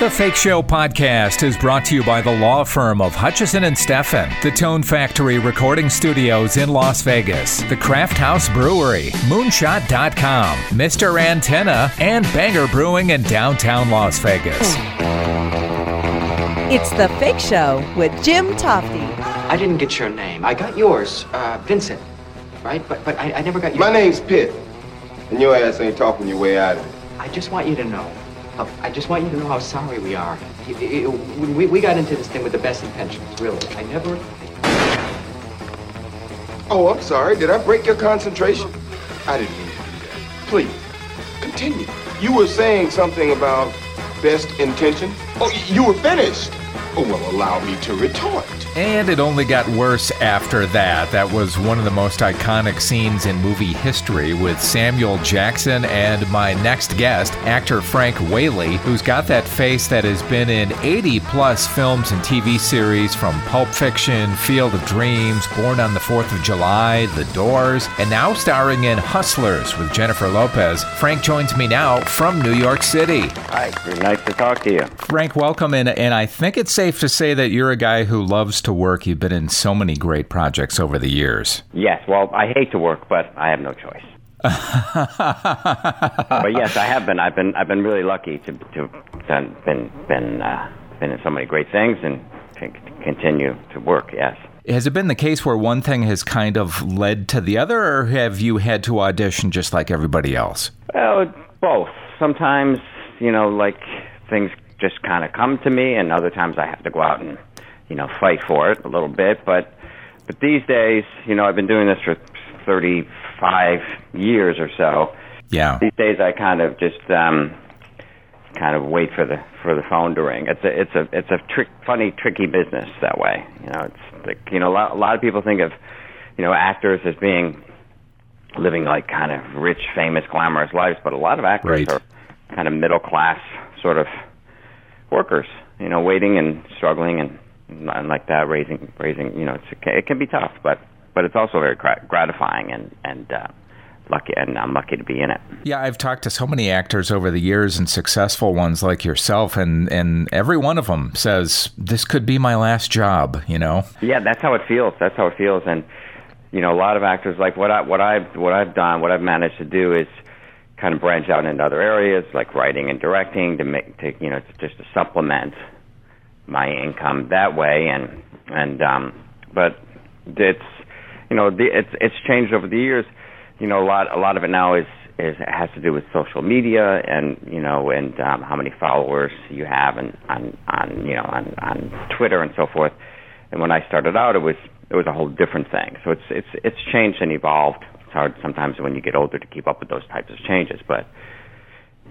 The Fake Show podcast is brought to you by the law firm of Hutchison and Steffen, the Tone Factory Recording Studios in Las Vegas, the Craft House Brewery, Moonshot.com, Mr. Antenna, and Banger Brewing in downtown Las Vegas. It's The Fake Show with Jim Tofte. I didn't get your name. I got yours, uh, Vincent, right? But but I, I never got your My name's Pitt, and your ass ain't talking your way out of it. I just want you to know. How- I just want you to know how sorry we are. We, we got into this thing with the best intentions, really. I never. Oh, I'm sorry. Did I break your concentration? I didn't mean to do that. Please, continue. You were saying something about best intention. Oh, you were finished. Well, allow me to retort. And it only got worse after that. That was one of the most iconic scenes in movie history with Samuel Jackson and my next guest, actor Frank Whaley, who's got that face that has been in 80 plus films and TV series from Pulp Fiction, Field of Dreams, Born on the 4th of July, The Doors, and now starring in Hustlers with Jennifer Lopez. Frank joins me now from New York City. Hi, nice to talk to you. Frank, welcome. And, and I think it's safe to say that you're a guy who loves to work. You've been in so many great projects over the years. Yes, well, I hate to work, but I have no choice. but yes, I have been. I've been. I've been really lucky to to done, been been uh, been in so many great things and to continue to work. Yes. Has it been the case where one thing has kind of led to the other, or have you had to audition just like everybody else? Well, both. Sometimes you know, like things just kind of come to me, and other times I have to go out and you know fight for it a little bit. But but these days, you know, I've been doing this for 35 years or so. Yeah. these days I kind of just um kind of wait for the for the phone to ring. It's a it's a it's a trick funny tricky business that way. You know, it's like you know a lot, a lot of people think of you know actors as being living like kind of rich, famous, glamorous lives, but a lot of actors Right. are kind of middle class sort of workers. You know, waiting and struggling and and like that, raising raising. You know, it's it can be tough, but but it's also very gratifying and and uh, lucky, and I'm lucky to be in it. Yeah, I've talked to so many actors over the years and successful ones like yourself, and, and every one of them says, This could be my last job, you know? Yeah, that's how it feels. That's how it feels, and you know, a lot of actors like what I what I what I've done, what I've managed to do is kind of branch out into other areas like writing and directing to make to you know just to supplement my income that way, and and um, but it's you know the, it's it's changed over the years. You know, a lot a lot of it now is is has to do with social media and you know and um, how many followers you have and on on you know on on Twitter and so forth. And when I started out, it was it was a whole different thing. So it's it's it's changed and evolved. It's hard sometimes when you get older to keep up with those types of changes, but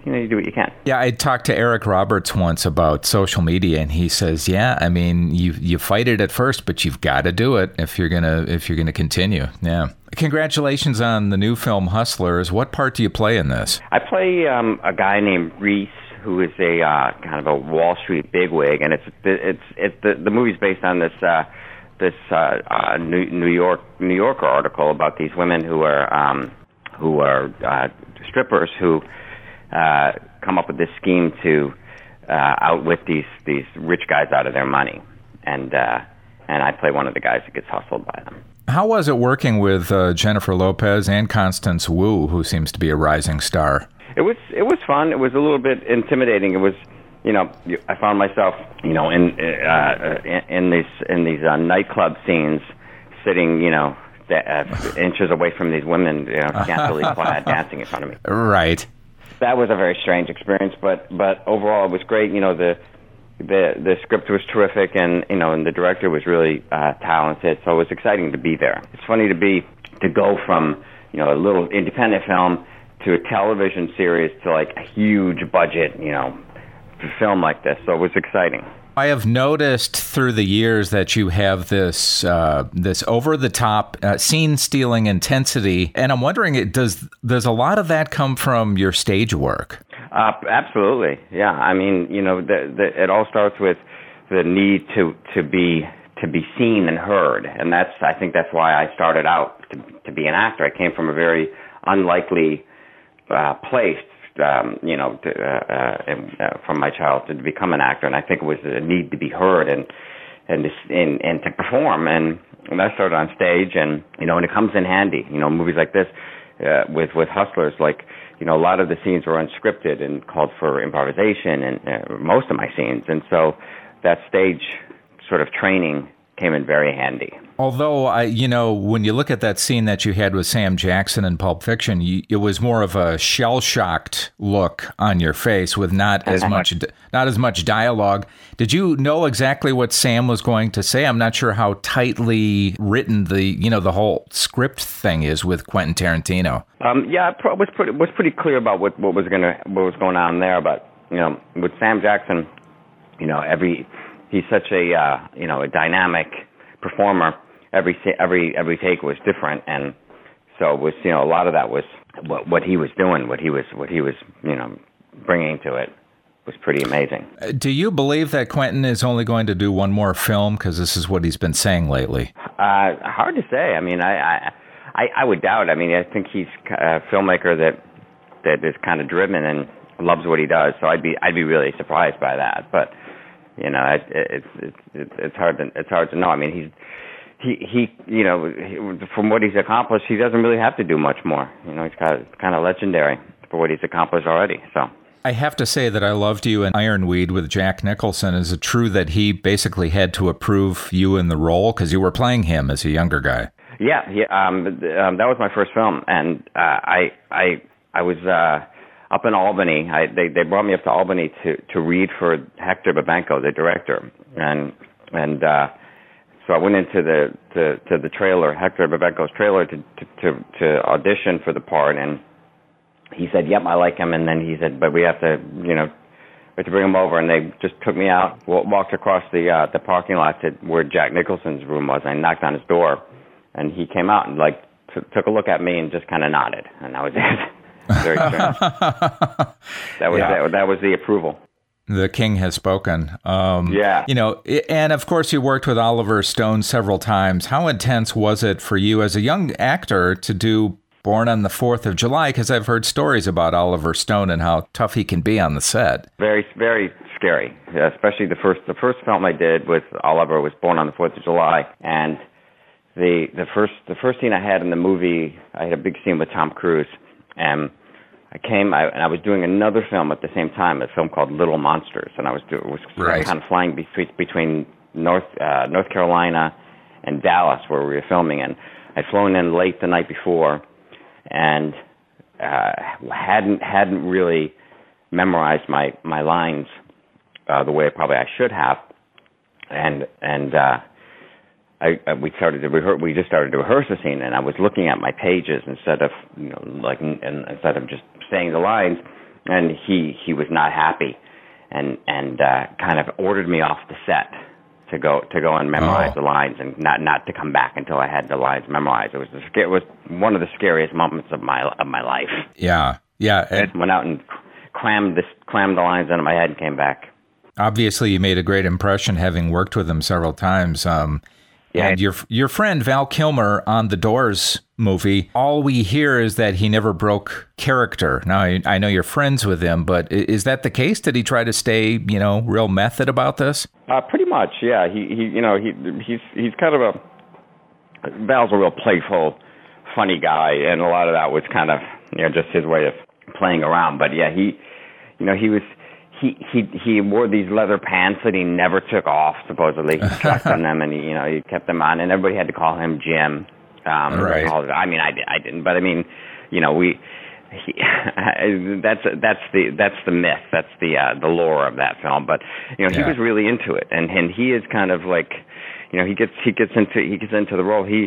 you know you do what you can. Yeah, I talked to Eric Roberts once about social media, and he says, "Yeah, I mean, you you fight it at first, but you've got to do it if you're gonna if you're gonna continue." Yeah. Congratulations on the new film Hustlers. What part do you play in this? I play um, a guy named Reese, who is a uh, kind of a Wall Street bigwig, and it's it's it's the the movie's based on this uh, this uh, uh, New, New York New Yorker article about these women who are um, who are uh, strippers who uh, come up with this scheme to uh, outwit these these rich guys out of their money, and uh, and I play one of the guys that gets hustled by them. How was it working with uh, Jennifer Lopez and Constance Wu, who seems to be a rising star? It was it was fun. It was a little bit intimidating. It was, you know, I found myself, you know, in uh, in, in these in these uh, nightclub scenes, sitting, you know, da- uh, inches away from these women, you know, scantily clad, dancing in front of me. Right. That was a very strange experience, but but overall it was great. You know, the the the script was terrific, and you know, and the director was really uh, talented. So it was exciting to be there. It's funny to be to go from you know a little independent film to a television series to like a huge budget, you know, film like this. So it was exciting. I have noticed through the years that you have this uh, this over the top uh, scene stealing intensity, and I'm wondering, it does does a lot of that come from your stage work? Uh, absolutely, yeah. I mean, you know, the, the, it all starts with the need to to be to be seen and heard, and that's I think that's why I started out to to be an actor. I came from a very unlikely uh, place um, you know, to, uh, uh, uh, from my childhood to become an actor, and I think it was a need to be heard and and to, and, and to perform. And, and I started on stage, and you know, and it comes in handy. You know, movies like this uh, with with hustlers, like you know, a lot of the scenes were unscripted and called for improvisation, and uh, most of my scenes, and so that stage sort of training came in very handy. Although I, you know, when you look at that scene that you had with Sam Jackson in Pulp Fiction, you, it was more of a shell-shocked look on your face with not as much, not as much dialogue. Did you know exactly what Sam was going to say? I'm not sure how tightly written the, you know, the whole script thing is with Quentin Tarantino. Um, yeah, it was pretty was pretty clear about what what was gonna what was going on there. But you know, with Sam Jackson, you know, every he's such a uh, you know a dynamic performer. Every every every take was different, and so it was you know a lot of that was what what he was doing, what he was what he was you know bringing to it was pretty amazing. Uh, do you believe that Quentin is only going to do one more film because this is what he's been saying lately? Uh, hard to say. I mean, I, I I would doubt. I mean, I think he's a filmmaker that that is kind of driven and loves what he does. So I'd be I'd be really surprised by that. But you know, it, it, it, it, it's hard to it's hard to know. I mean, he's he he you know from what he's accomplished, he doesn't really have to do much more. You know, he's kind of kind of legendary for what he's accomplished already. So. I have to say that I loved you in Ironweed with Jack Nicholson. Is it true that he basically had to approve you in the role because you were playing him as a younger guy? Yeah, yeah. Um, um, that was my first film, and uh, I I I was uh, up in Albany. I, they they brought me up to Albany to to read for Hector Babenco, the director, and and uh, so I went into the to, to the trailer, Hector Babenco's trailer, to, to to to audition for the part, and he said, "Yep, I like him." And then he said, "But we have to, you know." We have to bring him over, and they just took me out, walked across the uh, the parking lot to where Jack Nicholson's room was. And I knocked on his door, and he came out and like t- took a look at me and just kind of nodded, and that was it. Very strange. that was yeah. that, that was the approval. The king has spoken. Um, yeah. You know, and of course, you worked with Oliver Stone several times. How intense was it for you as a young actor to do Born on the 4th of July? Because I've heard stories about Oliver Stone and how tough he can be on the set. Very, very scary. Especially the first, the first film I did with Oliver was Born on the 4th of July. And the, the first, the first scene I had in the movie, I had a big scene with Tom Cruise. And I came I, and I was doing another film at the same time, a film called Little Monsters, and I was, do, was right. kind of flying between, between North uh, North Carolina and Dallas, where we were filming, and I'd flown in late the night before, and uh, hadn't hadn't really memorized my my lines uh, the way probably I should have, and and uh, I, I we started to rehearse. We just started to rehearse the scene, and I was looking at my pages instead of you know like and instead of just saying the lines, and he he was not happy, and and uh, kind of ordered me off the set to go to go and memorize oh. the lines and not not to come back until I had the lines memorized. It was the, it was one of the scariest moments of my of my life. Yeah, yeah. And, went out and crammed this crammed the lines into my head and came back. Obviously, you made a great impression having worked with him several times. Um, yeah. And your your friend Val Kilmer on the Doors movie, all we hear is that he never broke character. Now I, I, know you're friends with him, but is that the case? Did he try to stay, you know, real method about this? Uh, pretty much, yeah. He he, you know, he he's he's kind of a Val's a real playful, funny guy, and a lot of that was kind of you know just his way of playing around. But yeah, he, you know, he was he he he wore these leather pants that he never took off. Supposedly, he tracked on them, and he you know he kept them on, and everybody had to call him Jim. Um, right. I mean, I I didn't, but I mean, you know, we. He, that's that's the that's the myth that's the uh, the lore of that film but you know he yeah. was really into it and and he is kind of like you know he gets he gets into he gets into the role he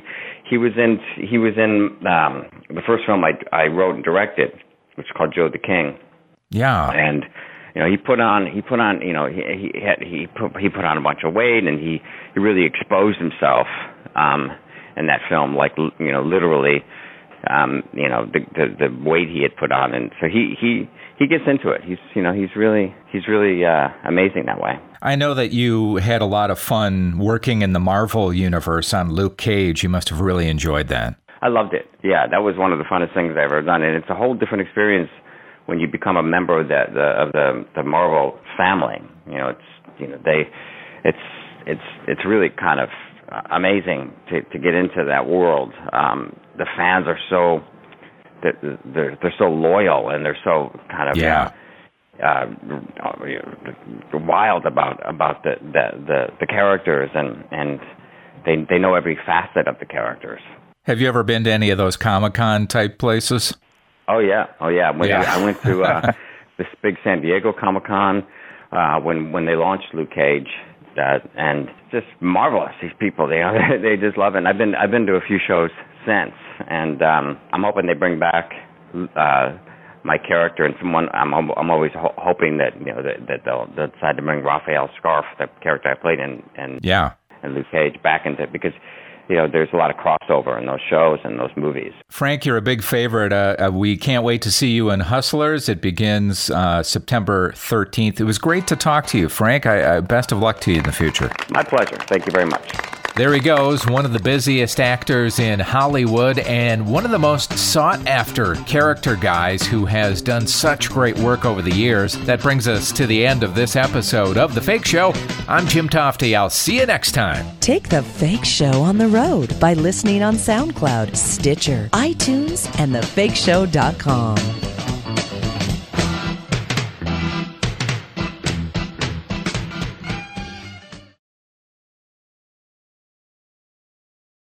he was in he was in um the first film i i wrote and directed which is called joe the king yeah and you know, he put on he put on you know he he had, he put he put on a bunch of weight and he he really exposed himself um in that film like you know literally um you know the the the weight he had put on. And so he he he gets into it. He's you know he's really he's really uh amazing that way. I know that you had a lot of fun working in the Marvel universe on Luke Cage. You must have really enjoyed that. I loved it. Yeah that was one of the funnest things I've ever done. And it's a whole different experience when you become a member of the, the of the the Marvel family. You know, it's you know they it's it's it's really kind of amazing to to get into that world. Um, the fans are so they're they're, they're so loyal and they're so kind of yeah. Uh, uh, wild about about the, the the the characters and and they they know every facet of the characters. Have you ever been to any of those Comic Con type places? Oh yeah, oh yeah. When Yeah. I went to uh, this big San Diego Comic Con uh, when when they launched Luke Cage, uh, and just marvelous. These people, they they just love it. And I've been I've been to a few shows since, and um, I'm hoping they bring back uh, my character and someone. I'm I'm always ho- hoping that you know that, that they'll, they'll decide to bring Rafael Scarfe, the character I played in, and Yeah. and Luke Cage back into it because you know there's a lot of crossover in those shows and those movies. Frank, you're a big favorite. Uh, uh, we can't wait to see you in Hustlers. It begins uh, September 13th. It was great to talk to you, Frank. I, I, best of luck to you in the future. My pleasure. Thank you very much. There he goes, one of the busiest actors in Hollywood and one of the most sought after character guys who has done such great work over the years. That brings us to the end of this episode of The Fake Show. I'm Jim Tofte. I'll see you next time. Take the fake show on the road by listening on SoundCloud, Stitcher, iTunes, and thefakeshow.com.